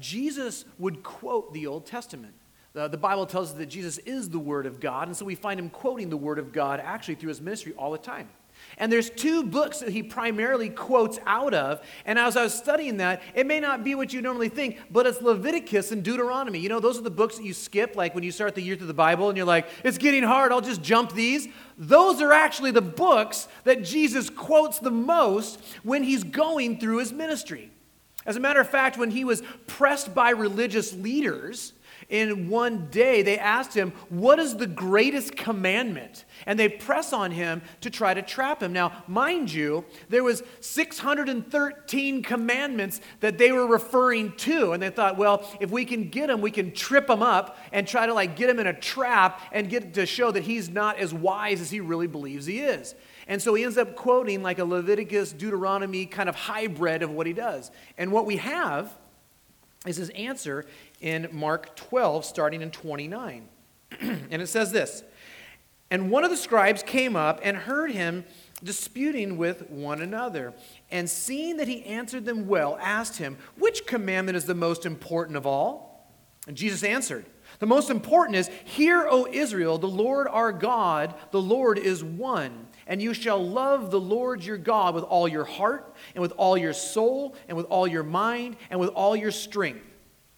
Jesus would quote the Old Testament. Uh, the Bible tells us that Jesus is the Word of God, and so we find him quoting the Word of God actually through his ministry all the time. And there's two books that he primarily quotes out of. And as I was studying that, it may not be what you normally think, but it's Leviticus and Deuteronomy. You know, those are the books that you skip, like when you start the year through the Bible and you're like, it's getting hard, I'll just jump these. Those are actually the books that Jesus quotes the most when he's going through his ministry. As a matter of fact, when he was pressed by religious leaders, in one day they asked him, What is the greatest commandment? And they press on him to try to trap him. Now, mind you, there was 613 commandments that they were referring to. And they thought, well, if we can get him, we can trip him up and try to like get him in a trap and get to show that he's not as wise as he really believes he is. And so he ends up quoting like a Leviticus, Deuteronomy kind of hybrid of what he does. And what we have is his answer in Mark 12, starting in 29. and it says this And one of the scribes came up and heard him disputing with one another. And seeing that he answered them well, asked him, Which commandment is the most important of all? And Jesus answered, The most important is, Hear, O Israel, the Lord our God, the Lord is one. And you shall love the Lord your God with all your heart, and with all your soul, and with all your mind, and with all your strength.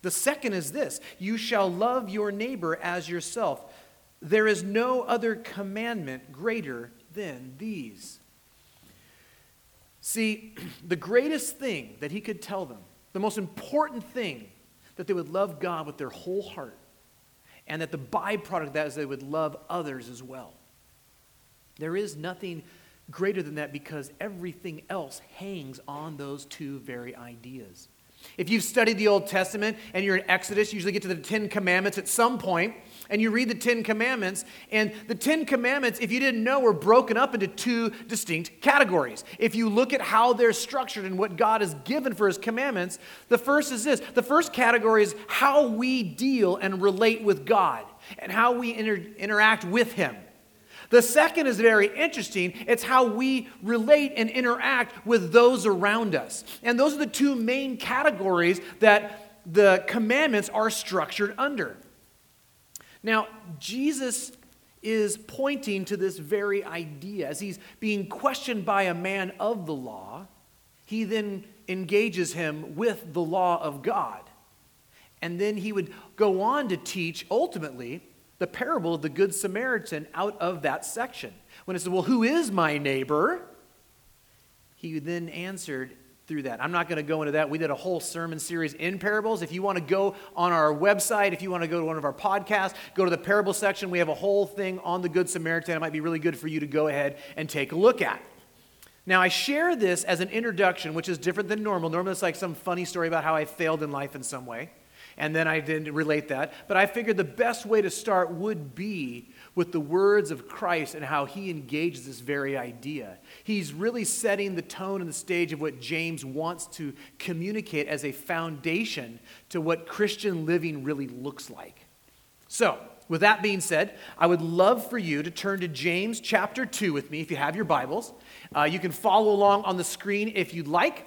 The second is this you shall love your neighbor as yourself. There is no other commandment greater than these. See, the greatest thing that he could tell them, the most important thing, that they would love God with their whole heart, and that the byproduct of that is they would love others as well. There is nothing greater than that because everything else hangs on those two very ideas. If you've studied the Old Testament and you're in Exodus, you usually get to the Ten Commandments at some point, and you read the Ten Commandments. And the Ten Commandments, if you didn't know, were broken up into two distinct categories. If you look at how they're structured and what God has given for His commandments, the first is this the first category is how we deal and relate with God and how we inter- interact with Him. The second is very interesting. It's how we relate and interact with those around us. And those are the two main categories that the commandments are structured under. Now, Jesus is pointing to this very idea. As he's being questioned by a man of the law, he then engages him with the law of God. And then he would go on to teach ultimately the parable of the Good Samaritan out of that section. When it said, Well, who is my neighbor? He then answered through that. I'm not going to go into that. We did a whole sermon series in parables. If you want to go on our website, if you want to go to one of our podcasts, go to the parable section. We have a whole thing on the Good Samaritan. It might be really good for you to go ahead and take a look at. Now, I share this as an introduction, which is different than normal. Normally, it's like some funny story about how I failed in life in some way and then I didn't relate that. But I figured the best way to start would be with the words of Christ and how he engages this very idea. He's really setting the tone and the stage of what James wants to communicate as a foundation to what Christian living really looks like. So, with that being said, I would love for you to turn to James chapter 2 with me if you have your Bibles. Uh, you can follow along on the screen if you'd like.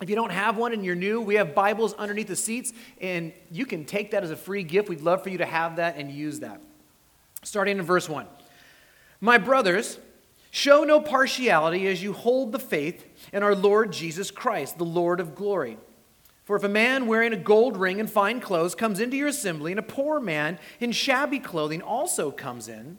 If you don't have one and you're new, we have Bibles underneath the seats, and you can take that as a free gift. We'd love for you to have that and use that. Starting in verse 1. My brothers, show no partiality as you hold the faith in our Lord Jesus Christ, the Lord of glory. For if a man wearing a gold ring and fine clothes comes into your assembly, and a poor man in shabby clothing also comes in,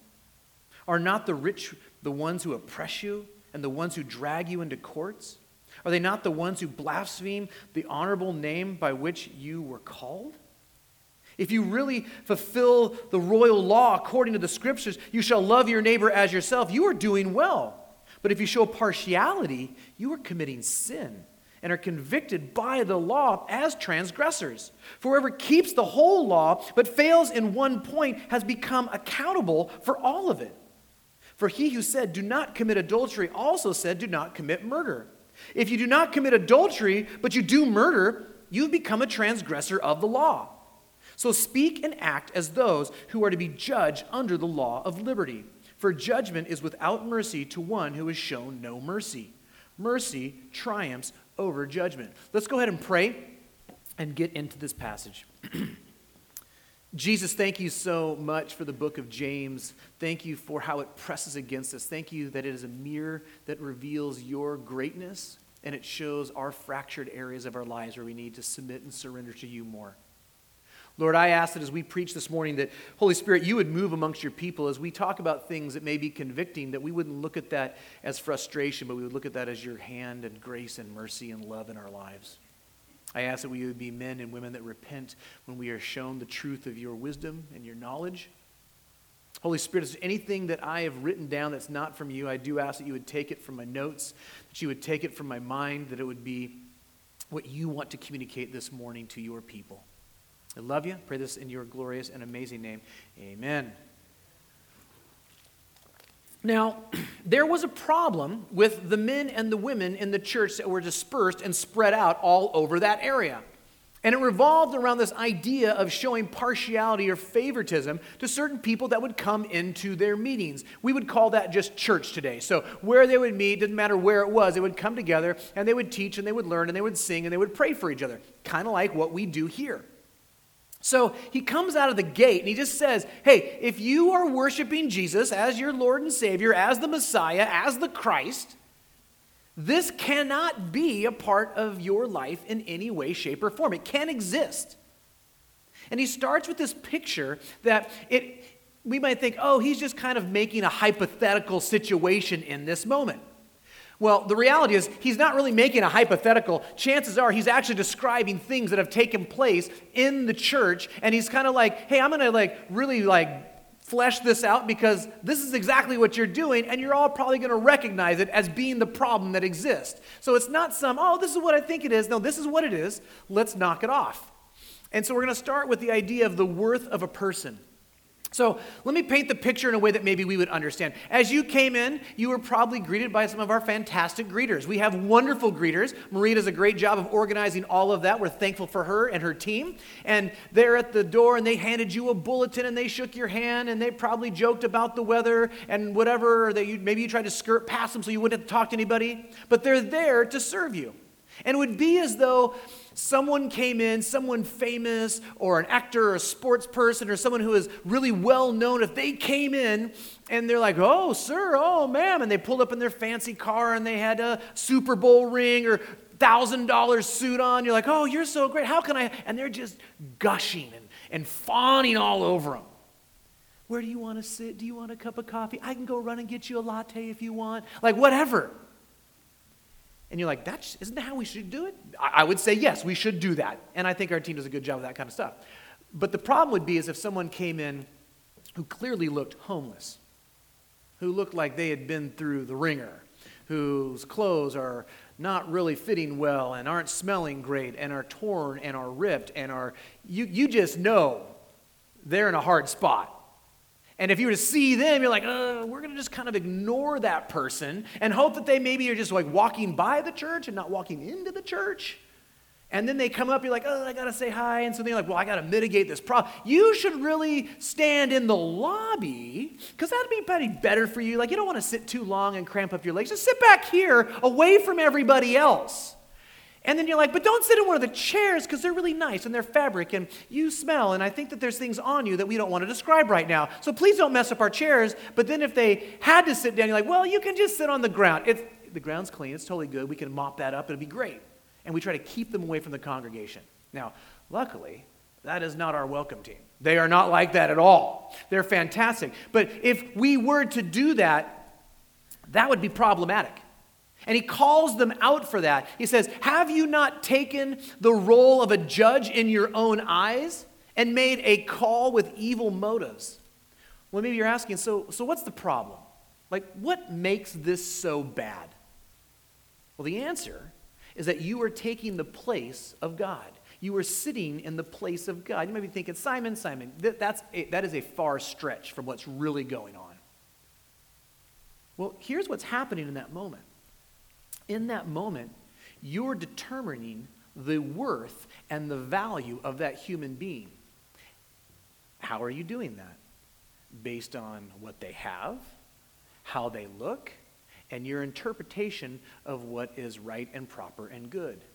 Are not the rich the ones who oppress you and the ones who drag you into courts? Are they not the ones who blaspheme the honorable name by which you were called? If you really fulfill the royal law according to the scriptures, you shall love your neighbor as yourself, you are doing well. But if you show partiality, you are committing sin and are convicted by the law as transgressors. For whoever keeps the whole law but fails in one point has become accountable for all of it. For he who said, Do not commit adultery, also said, Do not commit murder. If you do not commit adultery, but you do murder, you've become a transgressor of the law. So speak and act as those who are to be judged under the law of liberty. For judgment is without mercy to one who has shown no mercy. Mercy triumphs over judgment. Let's go ahead and pray and get into this passage. Jesus, thank you so much for the book of James. Thank you for how it presses against us. Thank you that it is a mirror that reveals your greatness and it shows our fractured areas of our lives where we need to submit and surrender to you more. Lord, I ask that as we preach this morning, that Holy Spirit, you would move amongst your people as we talk about things that may be convicting, that we wouldn't look at that as frustration, but we would look at that as your hand and grace and mercy and love in our lives. I ask that we would be men and women that repent when we are shown the truth of your wisdom and your knowledge. Holy Spirit, is anything that I have written down that's not from you? I do ask that you would take it from my notes, that you would take it from my mind, that it would be what you want to communicate this morning to your people. I love you. Pray this in your glorious and amazing name. Amen. Now, there was a problem with the men and the women in the church that were dispersed and spread out all over that area. And it revolved around this idea of showing partiality or favoritism to certain people that would come into their meetings. We would call that just church today. So, where they would meet, didn't matter where it was, they would come together and they would teach and they would learn and they would sing and they would pray for each other, kind of like what we do here. So he comes out of the gate and he just says, Hey, if you are worshiping Jesus as your Lord and Savior, as the Messiah, as the Christ, this cannot be a part of your life in any way, shape, or form. It can't exist. And he starts with this picture that it, we might think, oh, he's just kind of making a hypothetical situation in this moment. Well, the reality is, he's not really making a hypothetical. Chances are he's actually describing things that have taken place in the church, and he's kind of like, hey, I'm going to like really like flesh this out because this is exactly what you're doing, and you're all probably going to recognize it as being the problem that exists. So it's not some, oh, this is what I think it is. No, this is what it is. Let's knock it off. And so we're going to start with the idea of the worth of a person. So let me paint the picture in a way that maybe we would understand. As you came in, you were probably greeted by some of our fantastic greeters. We have wonderful greeters. Marie does a great job of organizing all of that. We're thankful for her and her team. And they're at the door and they handed you a bulletin and they shook your hand and they probably joked about the weather and whatever, that you, maybe you tried to skirt past them so you wouldn't have to talk to anybody. But they're there to serve you. And it would be as though someone came in, someone famous, or an actor, or a sports person, or someone who is really well known, if they came in and they're like, oh, sir, oh, ma'am, and they pulled up in their fancy car and they had a Super Bowl ring or thousand dollar suit on, you're like, oh, you're so great. How can I? And they're just gushing and, and fawning all over them. Where do you want to sit? Do you want a cup of coffee? I can go run and get you a latte if you want. Like, whatever. And you're like, that's, isn't that how we should do it? I, I would say, yes, we should do that. And I think our team does a good job of that kind of stuff. But the problem would be is if someone came in who clearly looked homeless, who looked like they had been through the wringer, whose clothes are not really fitting well and aren't smelling great and are torn and are ripped and are, you, you just know they're in a hard spot. And if you were to see them, you're like, uh, we're going to just kind of ignore that person and hope that they maybe are just like walking by the church and not walking into the church. And then they come up, you're like, oh, I got to say hi. And so they're like, well, I got to mitigate this problem. You should really stand in the lobby because that'd be pretty better for you. Like, you don't want to sit too long and cramp up your legs. Just sit back here away from everybody else. And then you're like, but don't sit in one of the chairs because they're really nice and they're fabric and you smell. And I think that there's things on you that we don't want to describe right now. So please don't mess up our chairs. But then if they had to sit down, you're like, well, you can just sit on the ground. It's, the ground's clean. It's totally good. We can mop that up. It'll be great. And we try to keep them away from the congregation. Now, luckily, that is not our welcome team. They are not like that at all. They're fantastic. But if we were to do that, that would be problematic. And he calls them out for that. He says, Have you not taken the role of a judge in your own eyes and made a call with evil motives? Well, maybe you're asking, so, so what's the problem? Like, what makes this so bad? Well, the answer is that you are taking the place of God. You are sitting in the place of God. You might be thinking, Simon, Simon, that, that's a, that is a far stretch from what's really going on. Well, here's what's happening in that moment. In that moment, you're determining the worth and the value of that human being. How are you doing that? Based on what they have, how they look, and your interpretation of what is right and proper and good.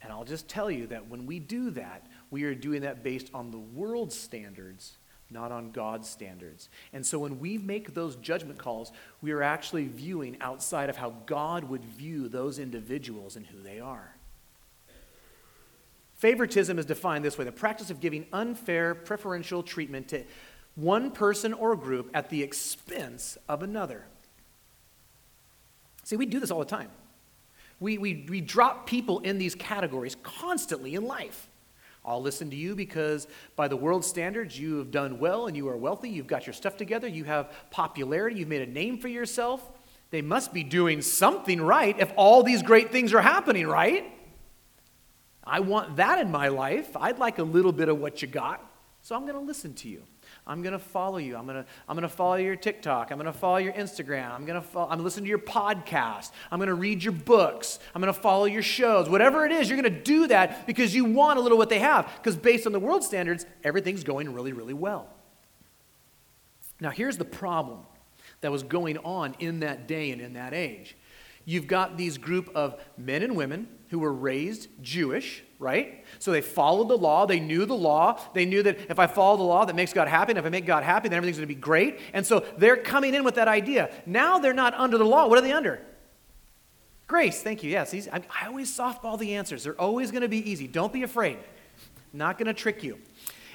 And I'll just tell you that when we do that, we are doing that based on the world's standards, not on God's standards. And so when we make those judgment calls, we are actually viewing outside of how God would view those individuals and who they are. Favoritism is defined this way the practice of giving unfair preferential treatment to one person or group at the expense of another. See, we do this all the time. We, we, we drop people in these categories constantly in life. I'll listen to you because, by the world standards, you have done well and you are wealthy. You've got your stuff together. You have popularity. You've made a name for yourself. They must be doing something right if all these great things are happening, right? I want that in my life. I'd like a little bit of what you got. So I'm going to listen to you. I'm going to follow you. I'm going to, I'm going to follow your TikTok. I'm going to follow your Instagram. I'm going to follow, I'm going to listen to your podcast. I'm going to read your books. I'm going to follow your shows. Whatever it is, you're going to do that because you want a little what they have. Because based on the world standards, everything's going really, really well. Now, here's the problem that was going on in that day and in that age. You've got these group of men and women who were raised Jewish, right? So they followed the law. They knew the law. They knew that if I follow the law, that makes God happy. And if I make God happy, then everything's going to be great. And so they're coming in with that idea. Now they're not under the law. What are they under? Grace. Thank you. Yes. I, I always softball the answers. They're always going to be easy. Don't be afraid. Not going to trick you.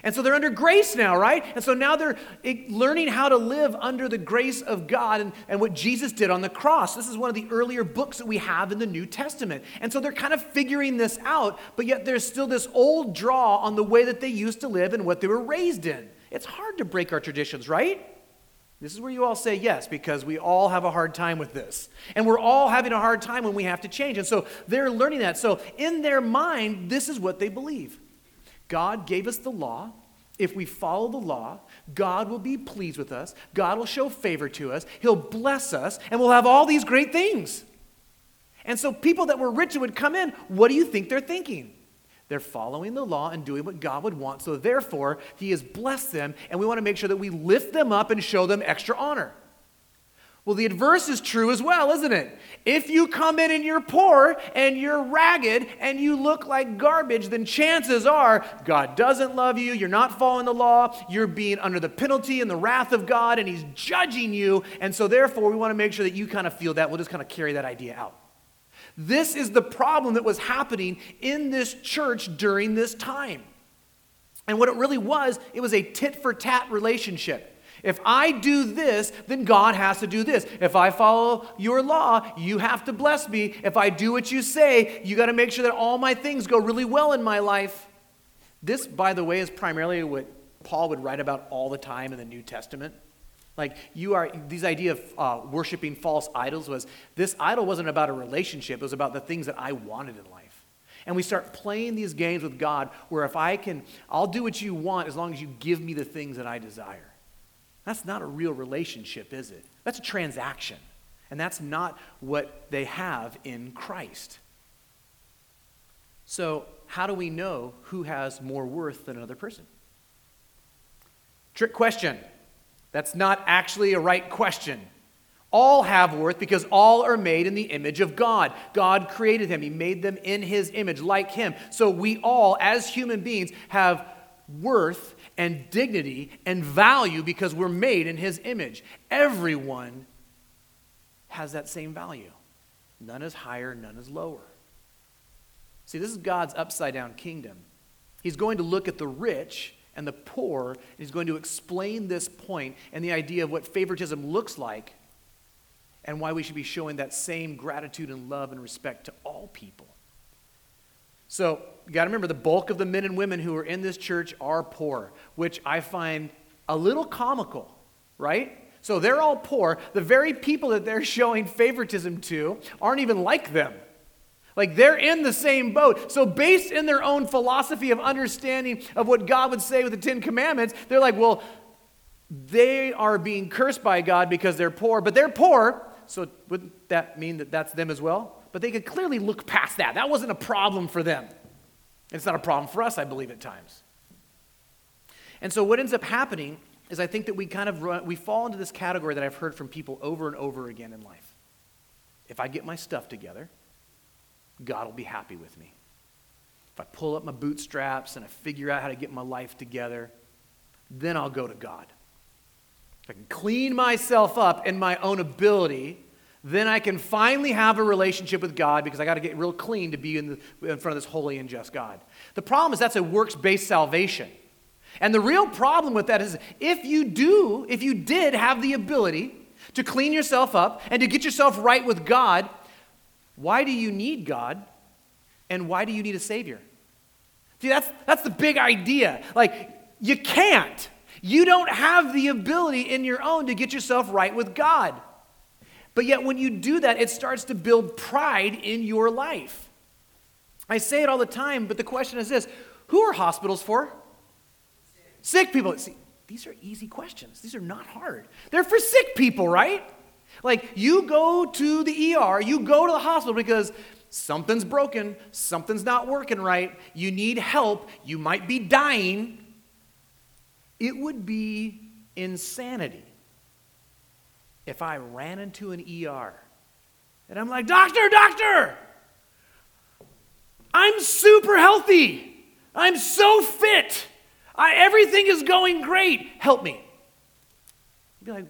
And so they're under grace now, right? And so now they're eh, learning how to live under the grace of God and, and what Jesus did on the cross. This is one of the earlier books that we have in the New Testament. And so they're kind of figuring this out, but yet there's still this old draw on the way that they used to live and what they were raised in. It's hard to break our traditions, right? This is where you all say yes, because we all have a hard time with this. And we're all having a hard time when we have to change. And so they're learning that. So in their mind, this is what they believe. God gave us the law. If we follow the law, God will be pleased with us. God will show favor to us. He'll bless us, and we'll have all these great things. And so, people that were rich and would come in, what do you think they're thinking? They're following the law and doing what God would want. So, therefore, He has blessed them, and we want to make sure that we lift them up and show them extra honor. Well, the adverse is true as well, isn't it? If you come in and you're poor and you're ragged and you look like garbage, then chances are God doesn't love you. You're not following the law. You're being under the penalty and the wrath of God, and He's judging you. And so, therefore, we want to make sure that you kind of feel that. We'll just kind of carry that idea out. This is the problem that was happening in this church during this time. And what it really was, it was a tit for tat relationship. If I do this, then God has to do this. If I follow your law, you have to bless me. If I do what you say, you got to make sure that all my things go really well in my life. This, by the way, is primarily what Paul would write about all the time in the New Testament. Like you are, this idea of uh, worshiping false idols was this idol wasn't about a relationship, it was about the things that I wanted in life. And we start playing these games with God where if I can, I'll do what you want as long as you give me the things that I desire. That's not a real relationship, is it? That's a transaction. And that's not what they have in Christ. So, how do we know who has more worth than another person? Trick question. That's not actually a right question. All have worth because all are made in the image of God. God created them, He made them in His image, like Him. So we all, as human beings, have worth and dignity and value because we're made in his image. Everyone has that same value. None is higher, none is lower. See, this is God's upside down kingdom. He's going to look at the rich and the poor, and he's going to explain this point and the idea of what favoritism looks like and why we should be showing that same gratitude and love and respect to all people. So, you got to remember the bulk of the men and women who are in this church are poor, which I find a little comical, right? So they're all poor. The very people that they're showing favoritism to aren't even like them. Like they're in the same boat. So, based in their own philosophy of understanding of what God would say with the Ten Commandments, they're like, well, they are being cursed by God because they're poor, but they're poor. So, wouldn't that mean that that's them as well? But they could clearly look past that. That wasn't a problem for them. It's not a problem for us, I believe, at times. And so, what ends up happening is I think that we kind of run, we fall into this category that I've heard from people over and over again in life. If I get my stuff together, God will be happy with me. If I pull up my bootstraps and I figure out how to get my life together, then I'll go to God. If I can clean myself up in my own ability, then I can finally have a relationship with God because I got to get real clean to be in, the, in front of this holy and just God. The problem is that's a works based salvation. And the real problem with that is if you do, if you did have the ability to clean yourself up and to get yourself right with God, why do you need God? And why do you need a Savior? See, that's, that's the big idea. Like, you can't. You don't have the ability in your own to get yourself right with God. But yet, when you do that, it starts to build pride in your life. I say it all the time, but the question is this who are hospitals for? Sick people. See, these are easy questions. These are not hard. They're for sick people, right? Like you go to the ER, you go to the hospital because something's broken, something's not working right, you need help, you might be dying. It would be insanity if I ran into an ER and I'm like, Doctor, doctor, I'm super healthy. I'm so fit. I, everything is going great. Help me. You'd be like,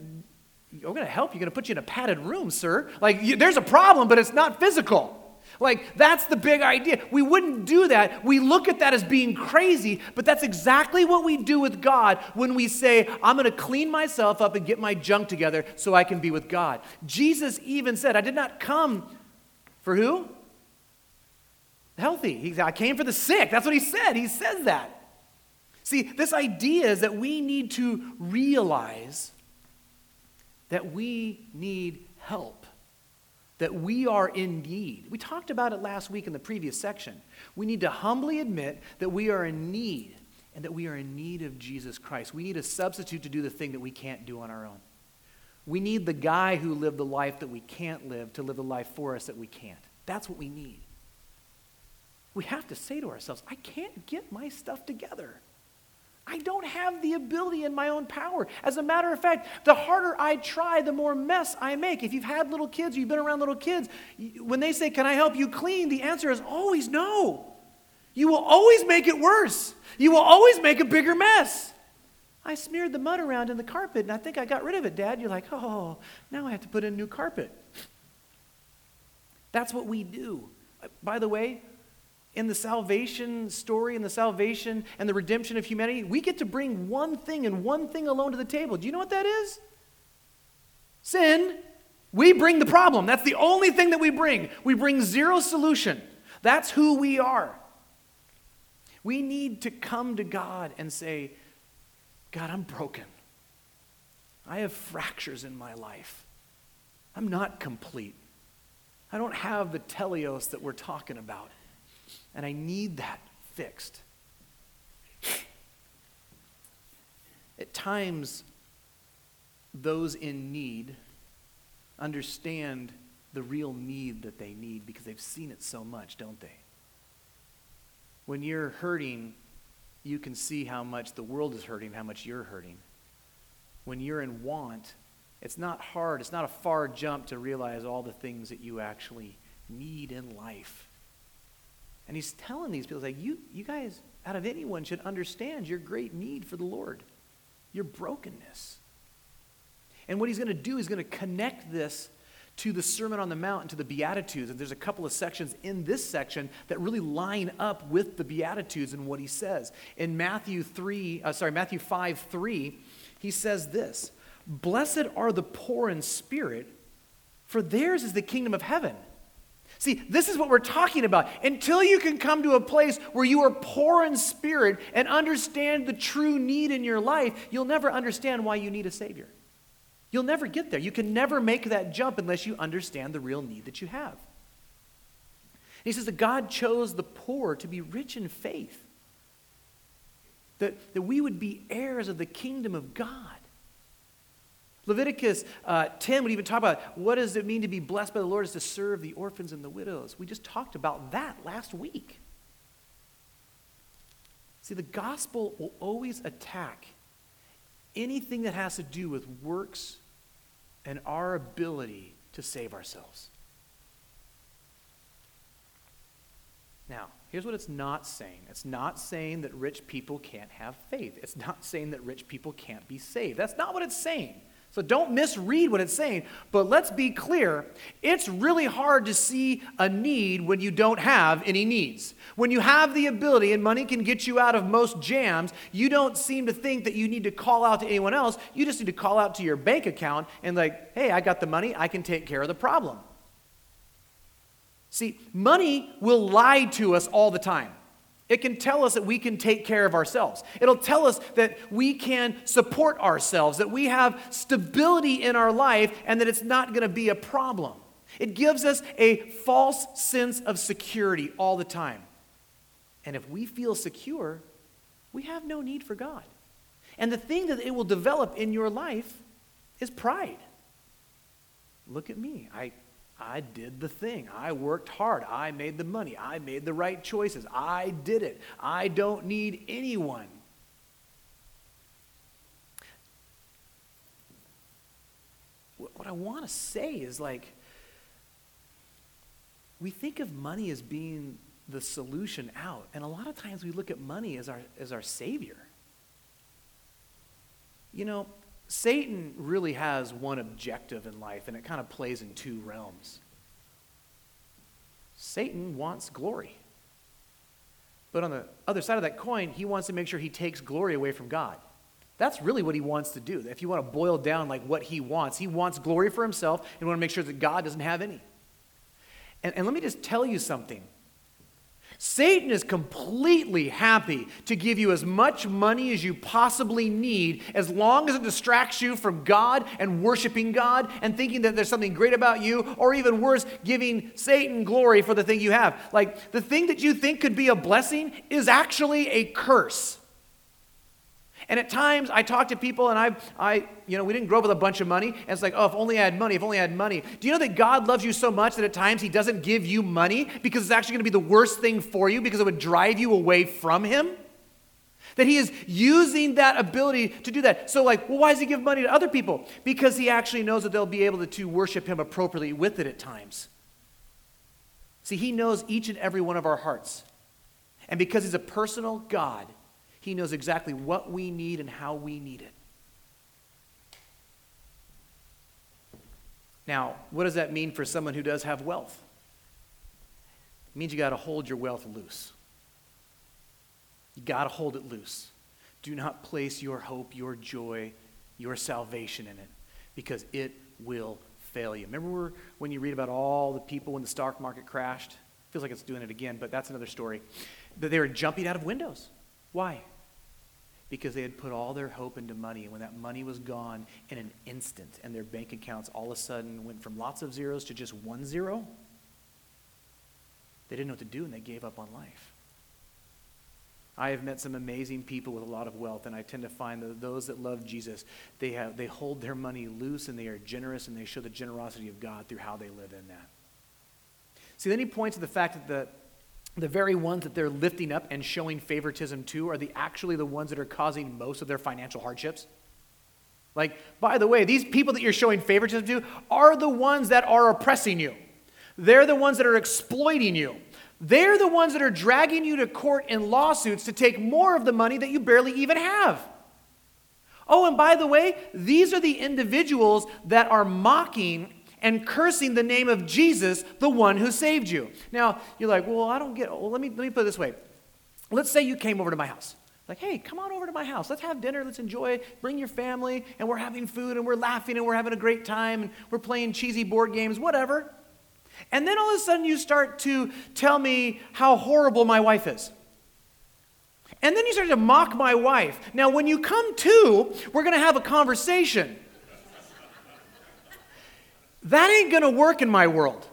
I'm going to help you. I'm going to put you in a padded room, sir. Like, you, there's a problem, but it's not physical. Like, that's the big idea. We wouldn't do that. We look at that as being crazy, but that's exactly what we do with God when we say, I'm going to clean myself up and get my junk together so I can be with God. Jesus even said, I did not come for who? Healthy. He I came for the sick. That's what he said. He says that. See, this idea is that we need to realize that we need help, that we are in need. We talked about it last week in the previous section. We need to humbly admit that we are in need and that we are in need of Jesus Christ. We need a substitute to do the thing that we can't do on our own. We need the guy who lived the life that we can't live to live the life for us that we can't. That's what we need. We have to say to ourselves, I can't get my stuff together. I don't have the ability in my own power. As a matter of fact, the harder I try, the more mess I make. If you've had little kids or you've been around little kids, when they say, Can I help you clean? the answer is always no. You will always make it worse. You will always make a bigger mess. I smeared the mud around in the carpet and I think I got rid of it, Dad. You're like, Oh, now I have to put in a new carpet. That's what we do. By the way, in the salvation story and the salvation and the redemption of humanity, we get to bring one thing and one thing alone to the table. Do you know what that is? Sin. We bring the problem. That's the only thing that we bring. We bring zero solution. That's who we are. We need to come to God and say, God, I'm broken. I have fractures in my life. I'm not complete. I don't have the teleos that we're talking about and I need that fixed. At times, those in need understand the real need that they need because they've seen it so much, don't they? When you're hurting, you can see how much the world is hurting, how much you're hurting. When you're in want, it's not hard, it's not a far jump to realize all the things that you actually need in life. And he's telling these people, like, you, you guys, out of anyone, should understand your great need for the Lord, your brokenness. And what he's going to do is going to connect this to the Sermon on the Mount and to the Beatitudes. And there's a couple of sections in this section that really line up with the Beatitudes and what he says. In Matthew 3, uh, sorry, Matthew 5 3, he says this Blessed are the poor in spirit, for theirs is the kingdom of heaven. See, this is what we're talking about. Until you can come to a place where you are poor in spirit and understand the true need in your life, you'll never understand why you need a Savior. You'll never get there. You can never make that jump unless you understand the real need that you have. he says that God chose the poor to be rich in faith, that, that we would be heirs of the kingdom of God. Leviticus uh, 10 would even talk about what does it mean to be blessed by the Lord is to serve the orphans and the widows. We just talked about that last week. See, the gospel will always attack anything that has to do with works and our ability to save ourselves. Now, here's what it's not saying it's not saying that rich people can't have faith, it's not saying that rich people can't be saved. That's not what it's saying. So don't misread what it's saying. But let's be clear it's really hard to see a need when you don't have any needs. When you have the ability and money can get you out of most jams, you don't seem to think that you need to call out to anyone else. You just need to call out to your bank account and, like, hey, I got the money, I can take care of the problem. See, money will lie to us all the time. It can tell us that we can take care of ourselves. It'll tell us that we can support ourselves, that we have stability in our life, and that it's not going to be a problem. It gives us a false sense of security all the time. And if we feel secure, we have no need for God. And the thing that it will develop in your life is pride. Look at me. I I did the thing. I worked hard. I made the money. I made the right choices. I did it. I don't need anyone. What I want to say is like, we think of money as being the solution out, and a lot of times we look at money as our, as our savior. You know, Satan really has one objective in life, and it kind of plays in two realms. Satan wants glory. But on the other side of that coin, he wants to make sure he takes glory away from God. That's really what he wants to do. If you want to boil down like what he wants, he wants glory for himself and want to make sure that God doesn't have any. And, and let me just tell you something. Satan is completely happy to give you as much money as you possibly need as long as it distracts you from God and worshiping God and thinking that there's something great about you, or even worse, giving Satan glory for the thing you have. Like the thing that you think could be a blessing is actually a curse. And at times I talk to people and I, I, you know, we didn't grow up with a bunch of money. And it's like, oh, if only I had money, if only I had money. Do you know that God loves you so much that at times He doesn't give you money because it's actually going to be the worst thing for you because it would drive you away from Him? That He is using that ability to do that. So, like, well, why does He give money to other people? Because He actually knows that they'll be able to, to worship Him appropriately with it at times. See, He knows each and every one of our hearts. And because He's a personal God, he knows exactly what we need and how we need it. Now, what does that mean for someone who does have wealth? It means you got to hold your wealth loose. You got to hold it loose. Do not place your hope, your joy, your salvation in it because it will fail you. Remember when you read about all the people when the stock market crashed? Feels like it's doing it again, but that's another story. That they were jumping out of windows. Why? because they had put all their hope into money. And when that money was gone in an instant and their bank accounts all of a sudden went from lots of zeros to just one zero, they didn't know what to do and they gave up on life. I have met some amazing people with a lot of wealth, and I tend to find that those that love Jesus, they, have, they hold their money loose and they are generous and they show the generosity of God through how they live in that. See, then he points to the fact that the, the very ones that they're lifting up and showing favoritism to are the actually the ones that are causing most of their financial hardships. Like, by the way, these people that you're showing favoritism to are the ones that are oppressing you. They're the ones that are exploiting you. They're the ones that are dragging you to court in lawsuits to take more of the money that you barely even have. Oh, and by the way, these are the individuals that are mocking and cursing the name of Jesus, the one who saved you. Now, you're like, well, I don't get Well, let me, let me put it this way. Let's say you came over to my house. Like, hey, come on over to my house. Let's have dinner. Let's enjoy. Bring your family. And we're having food and we're laughing and we're having a great time and we're playing cheesy board games, whatever. And then all of a sudden you start to tell me how horrible my wife is. And then you start to mock my wife. Now, when you come to, we're going to have a conversation. That ain't going to work in my world.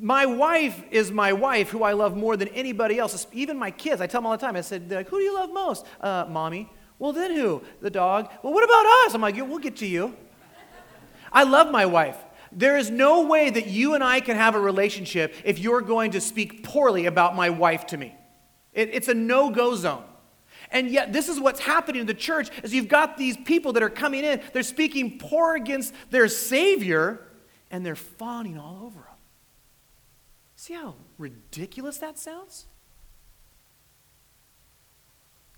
my wife is my wife, who I love more than anybody else, even my kids. I tell them all the time. I said, like, who do you love most? Uh, mommy. Well, then who? The dog. Well, what about us? I'm like, we'll get to you. I love my wife. There is no way that you and I can have a relationship if you're going to speak poorly about my wife to me. It, it's a no-go zone. And yet, this is what's happening in the church: is you've got these people that are coming in. They're speaking poor against their Savior, and they're fawning all over them. See how ridiculous that sounds?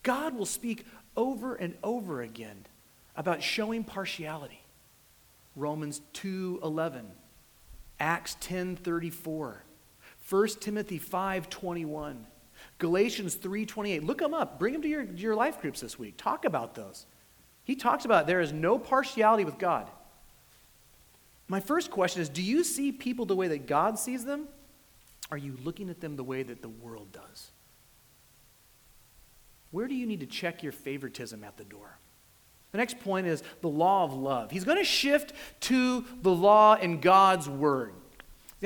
God will speak over and over again about showing partiality. Romans 2:11, Acts 10:34, 1 Timothy 5:21, Galatians 3:28. Look them up. Bring them to your, your life groups this week. Talk about those. He talks about there is no partiality with God. My first question is do you see people the way that God sees them? Are you looking at them the way that the world does? Where do you need to check your favoritism at the door? The next point is the law of love. He's going to shift to the law in God's word.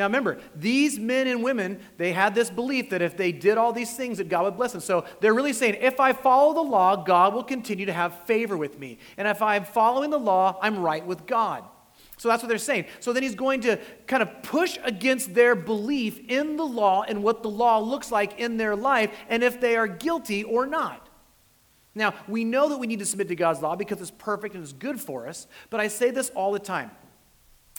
Now remember, these men and women, they had this belief that if they did all these things that God would bless them. So they're really saying, if I follow the law, God will continue to have favor with me. And if I'm following the law, I'm right with God. So that's what they're saying. So then he's going to kind of push against their belief in the law and what the law looks like in their life and if they are guilty or not. Now, we know that we need to submit to God's law because it's perfect and it's good for us, but I say this all the time.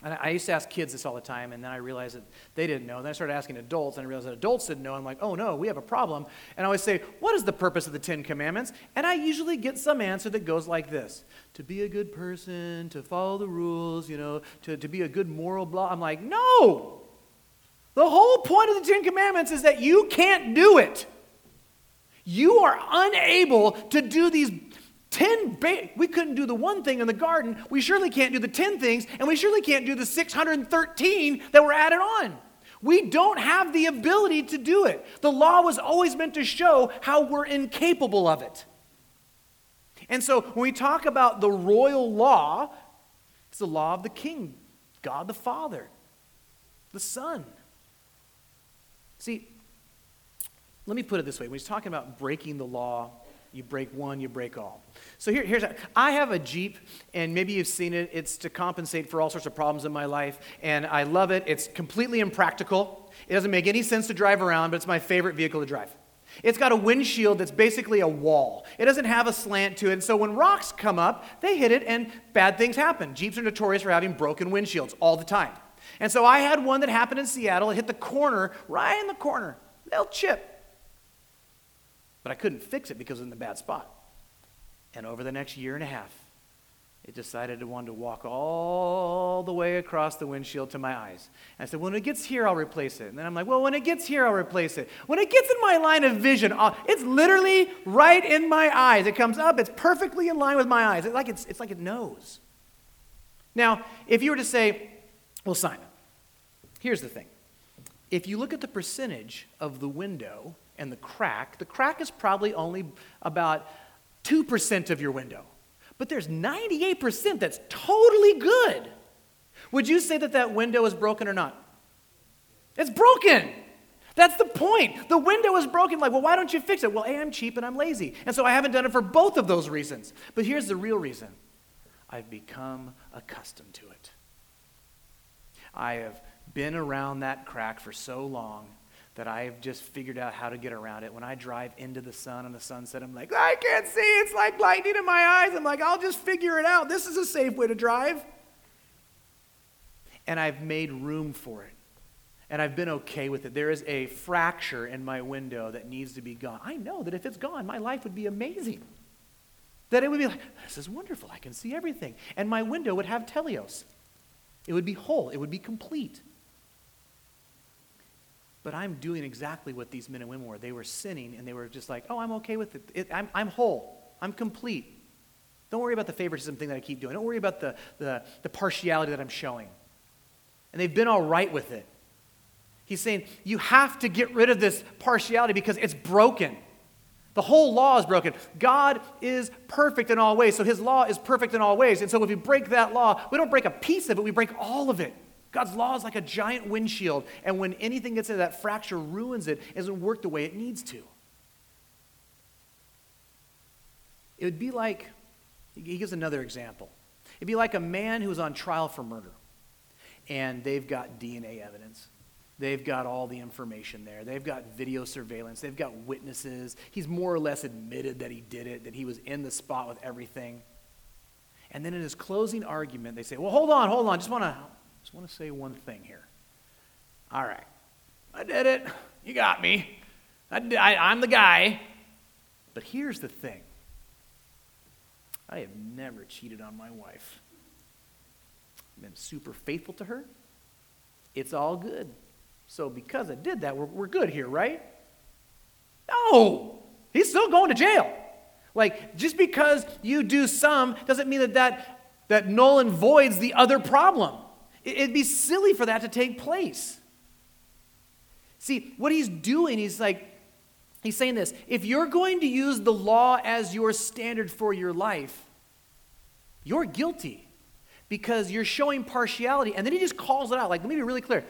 And I used to ask kids this all the time, and then I realized that they didn't know. And then I started asking adults, and I realized that adults didn't know. I'm like, oh no, we have a problem. And I always say, what is the purpose of the Ten Commandments? And I usually get some answer that goes like this to be a good person, to follow the rules, you know, to, to be a good moral blah. I'm like, no! The whole point of the Ten Commandments is that you can't do it. You are unable to do these 10 ba- we couldn't do the one thing in the garden. We surely can't do the 10 things and we surely can't do the 613 that were added on. We don't have the ability to do it. The law was always meant to show how we're incapable of it. And so when we talk about the royal law it's the law of the king god the father the son. See let me put it this way. When he's talking about breaking the law you break one, you break all. So here, here's I have a Jeep, and maybe you've seen it. It's to compensate for all sorts of problems in my life, and I love it. It's completely impractical. It doesn't make any sense to drive around, but it's my favorite vehicle to drive. It's got a windshield that's basically a wall. It doesn't have a slant to it, and so when rocks come up, they hit it, and bad things happen. Jeeps are notorious for having broken windshields all the time. And so I had one that happened in Seattle. It hit the corner, right in the corner. They'll chip. But I couldn't fix it because it was in the bad spot. And over the next year and a half, it decided to want to walk all the way across the windshield to my eyes. And I said, when it gets here, I'll replace it. And then I'm like, well, when it gets here, I'll replace it. When it gets in my line of vision, it's literally right in my eyes. It comes up, it's perfectly in line with my eyes. It's like, it's, it's like it knows. Now, if you were to say, well, Simon, here's the thing. If you look at the percentage of the window and the crack, the crack is probably only about 2% of your window. But there's 98% that's totally good. Would you say that that window is broken or not? It's broken. That's the point. The window is broken. Like, well, why don't you fix it? Well, A, I'm cheap and I'm lazy. And so I haven't done it for both of those reasons. But here's the real reason I've become accustomed to it. I have been around that crack for so long that I've just figured out how to get around it. When I drive into the sun and the sunset, I'm like, I can't see. It's like lightning in my eyes. I'm like, I'll just figure it out. This is a safe way to drive. And I've made room for it. And I've been okay with it. There is a fracture in my window that needs to be gone. I know that if it's gone, my life would be amazing. That it would be like, this is wonderful. I can see everything. And my window would have teleos. It would be whole, it would be complete. But I'm doing exactly what these men and women were. They were sinning and they were just like, oh, I'm okay with it. it I'm, I'm whole. I'm complete. Don't worry about the favoritism thing that I keep doing. Don't worry about the, the, the partiality that I'm showing. And they've been all right with it. He's saying, you have to get rid of this partiality because it's broken. The whole law is broken. God is perfect in all ways, so his law is perfect in all ways. And so if we break that law, we don't break a piece of it, we break all of it. God's law is like a giant windshield, and when anything gets into that fracture, ruins it, it doesn't work the way it needs to. It would be like, he gives another example. It'd be like a man who's on trial for murder, and they've got DNA evidence. They've got all the information there. They've got video surveillance. They've got witnesses. He's more or less admitted that he did it, that he was in the spot with everything. And then in his closing argument, they say, Well, hold on, hold on. Just want to just want to say one thing here. All right. I did it. You got me. I, I, I'm the guy. But here's the thing I have never cheated on my wife. I've been super faithful to her. It's all good. So because I did that, we're, we're good here, right? No, he's still going to jail. Like, just because you do some doesn't mean that that, that null and voids the other problem. It'd be silly for that to take place. See, what he's doing, he's like, he's saying this if you're going to use the law as your standard for your life, you're guilty because you're showing partiality. And then he just calls it out. Like, let me be really clear.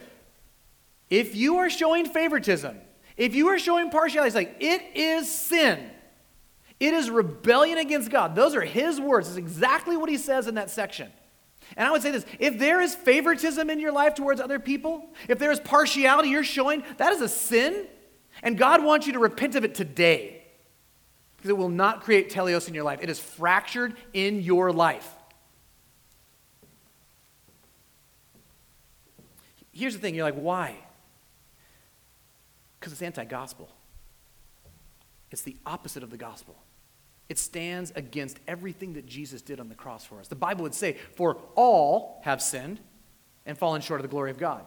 If you are showing favoritism, if you are showing partiality, it's like, it is sin. It is rebellion against God. Those are his words. It's exactly what he says in that section. And I would say this if there is favoritism in your life towards other people, if there is partiality you're showing, that is a sin. And God wants you to repent of it today. Because it will not create teleos in your life. It is fractured in your life. Here's the thing you're like, why? Because it's anti gospel. It's the opposite of the gospel. It stands against everything that Jesus did on the cross for us. The Bible would say, For all have sinned and fallen short of the glory of God.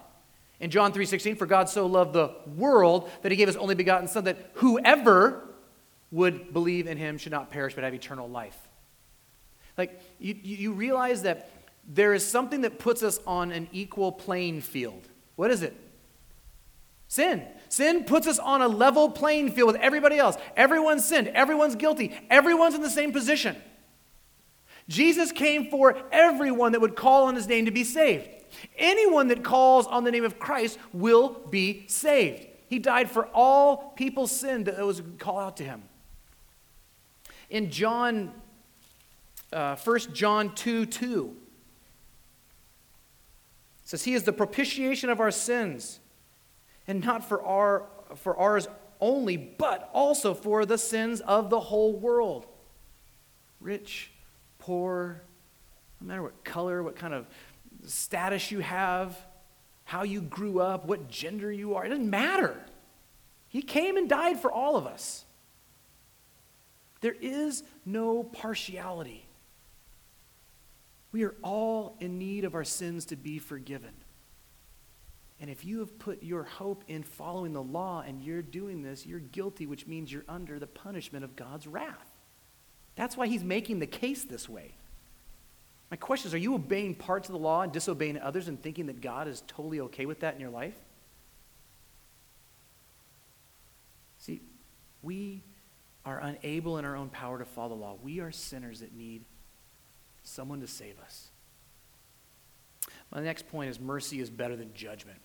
In John 3:16, for God so loved the world that he gave his only begotten son that whoever would believe in him should not perish but have eternal life. Like you, you realize that there is something that puts us on an equal playing field. What is it? Sin. Sin puts us on a level playing field with everybody else. Everyone's sinned. Everyone's guilty. Everyone's in the same position. Jesus came for everyone that would call on his name to be saved. Anyone that calls on the name of Christ will be saved. He died for all people's sin that was call out to him. In John, uh, 1 John 2 2, it says, He is the propitiation of our sins and not for, our, for ours only, but also for the sins of the whole world. Rich, poor, no matter what color, what kind of status you have, how you grew up, what gender you are, it doesn't matter. He came and died for all of us. There is no partiality. We are all in need of our sins to be forgiven. And if you have put your hope in following the law and you're doing this, you're guilty, which means you're under the punishment of God's wrath. That's why he's making the case this way. My question is are you obeying parts of the law and disobeying others and thinking that God is totally okay with that in your life? See, we are unable in our own power to follow the law. We are sinners that need someone to save us. My next point is mercy is better than judgment.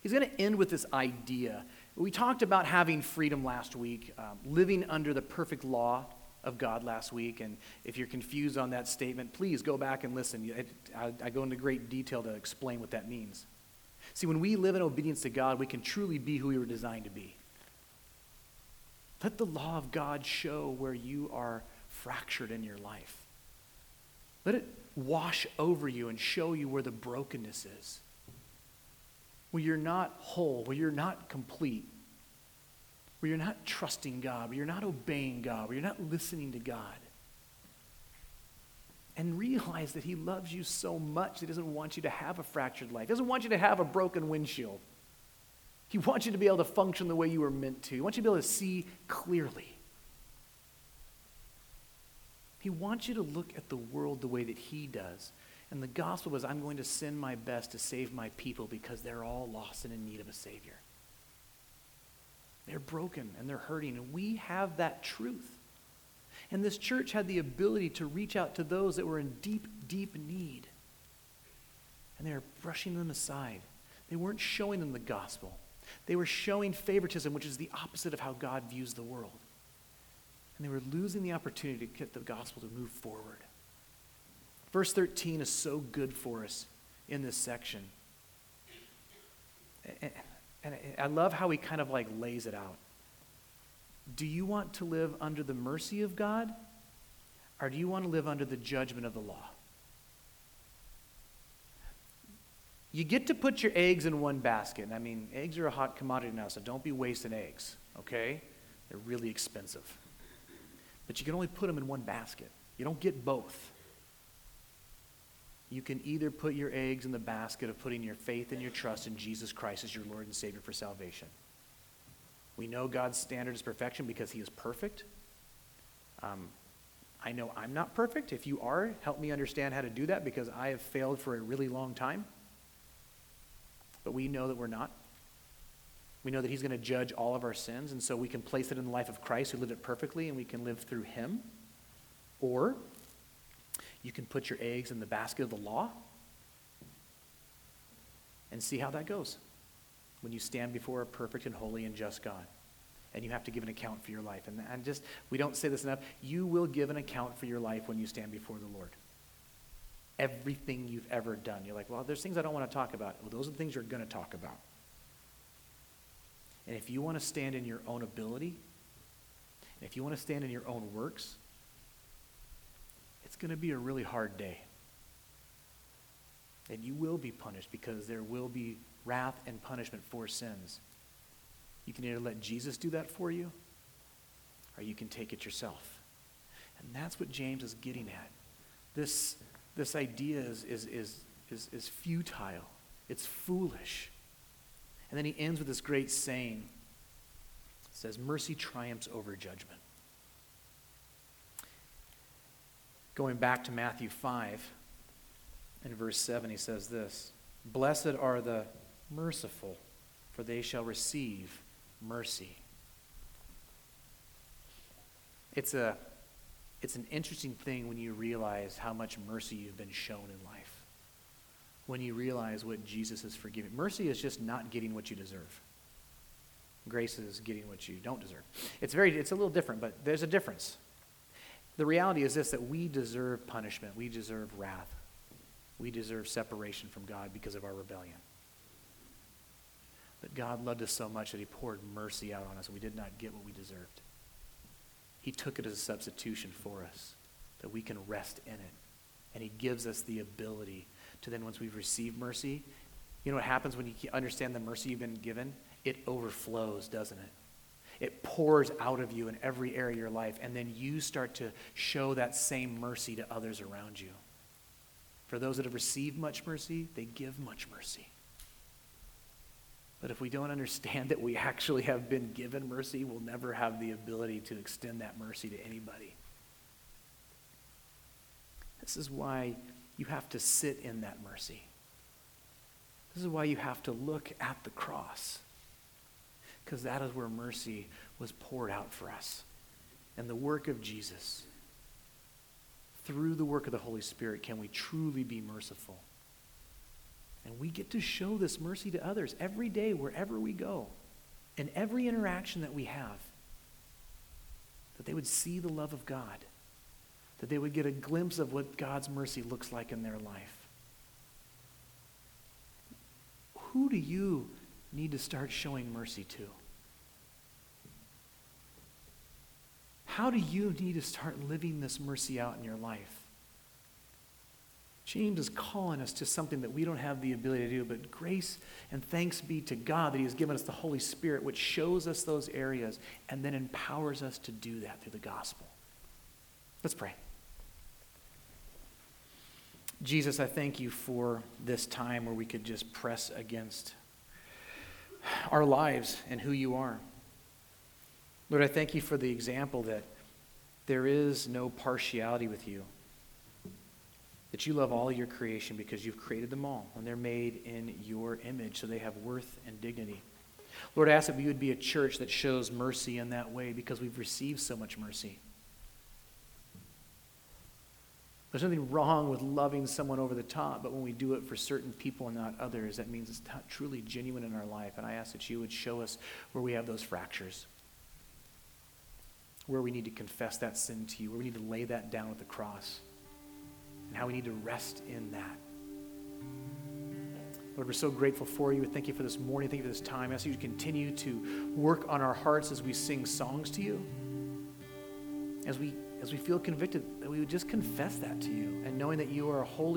He's going to end with this idea. We talked about having freedom last week, um, living under the perfect law of God last week. And if you're confused on that statement, please go back and listen. I, I go into great detail to explain what that means. See, when we live in obedience to God, we can truly be who we were designed to be. Let the law of God show where you are fractured in your life. Let it wash over you and show you where the brokenness is where you're not whole, where you're not complete, where you're not trusting God, where you're not obeying God, where you're not listening to God. And realize that He loves you so much, He doesn't want you to have a fractured life. He doesn't want you to have a broken windshield. He wants you to be able to function the way you were meant to. He wants you to be able to see clearly. He wants you to look at the world the way that He does. And the gospel was, I'm going to send my best to save my people because they're all lost and in need of a Savior. They're broken and they're hurting, and we have that truth. And this church had the ability to reach out to those that were in deep, deep need. and they were brushing them aside. They weren't showing them the gospel. They were showing favoritism, which is the opposite of how God views the world. And they were losing the opportunity to get the gospel to move forward. Verse 13 is so good for us in this section. And I love how he kind of like lays it out. Do you want to live under the mercy of God? Or do you want to live under the judgment of the law? You get to put your eggs in one basket. And I mean, eggs are a hot commodity now, so don't be wasting eggs, okay? They're really expensive. But you can only put them in one basket. You don't get both. You can either put your eggs in the basket of putting your faith and your trust in Jesus Christ as your Lord and Savior for salvation. We know God's standard is perfection because He is perfect. Um, I know I'm not perfect. If you are, help me understand how to do that because I have failed for a really long time. But we know that we're not. We know that He's going to judge all of our sins, and so we can place it in the life of Christ who lived it perfectly, and we can live through Him. Or you can put your eggs in the basket of the law and see how that goes when you stand before a perfect and holy and just God. And you have to give an account for your life. And, and just, we don't say this enough. You will give an account for your life when you stand before the Lord. Everything you've ever done. You're like, well, there's things I don't want to talk about. Well, those are the things you're going to talk about. And if you want to stand in your own ability, if you want to stand in your own works, it's going to be a really hard day. And you will be punished because there will be wrath and punishment for sins. You can either let Jesus do that for you, or you can take it yourself. And that's what James is getting at. This, this idea is, is, is, is, is futile, it's foolish. And then he ends with this great saying. It says, Mercy triumphs over judgment. Going back to Matthew 5, in verse 7, he says this Blessed are the merciful, for they shall receive mercy. It's, a, it's an interesting thing when you realize how much mercy you've been shown in life. When you realize what Jesus is forgiving. Mercy is just not getting what you deserve. Grace is getting what you don't deserve. It's very it's a little different, but there's a difference. The reality is this that we deserve punishment, we deserve wrath, we deserve separation from God because of our rebellion. But God loved us so much that he poured mercy out on us, and we did not get what we deserved. He took it as a substitution for us, that we can rest in it. And he gives us the ability to then, once we've received mercy, you know what happens when you understand the mercy you've been given? It overflows, doesn't it? It pours out of you in every area of your life, and then you start to show that same mercy to others around you. For those that have received much mercy, they give much mercy. But if we don't understand that we actually have been given mercy, we'll never have the ability to extend that mercy to anybody. This is why you have to sit in that mercy. This is why you have to look at the cross because that is where mercy was poured out for us. And the work of Jesus, through the work of the Holy Spirit, can we truly be merciful. And we get to show this mercy to others every day, wherever we go, in every interaction that we have. That they would see the love of God, that they would get a glimpse of what God's mercy looks like in their life. Who do you need to start showing mercy to? How do you need to start living this mercy out in your life? James is calling us to something that we don't have the ability to do, but grace and thanks be to God that He has given us the Holy Spirit, which shows us those areas and then empowers us to do that through the gospel. Let's pray. Jesus, I thank you for this time where we could just press against our lives and who you are. Lord, I thank you for the example that there is no partiality with you. That you love all your creation because you've created them all, and they're made in your image, so they have worth and dignity. Lord, I ask that we would be a church that shows mercy in that way because we've received so much mercy. There's nothing wrong with loving someone over the top, but when we do it for certain people and not others, that means it's not truly genuine in our life. And I ask that you would show us where we have those fractures, where we need to confess that sin to you, where we need to lay that down at the cross, and how we need to rest in that. Lord, we're so grateful for you. Thank you for this morning. Thank you for this time. I ask you to continue to work on our hearts as we sing songs to you, as we as we feel convicted, that we would just confess that to you, and knowing that you are a holy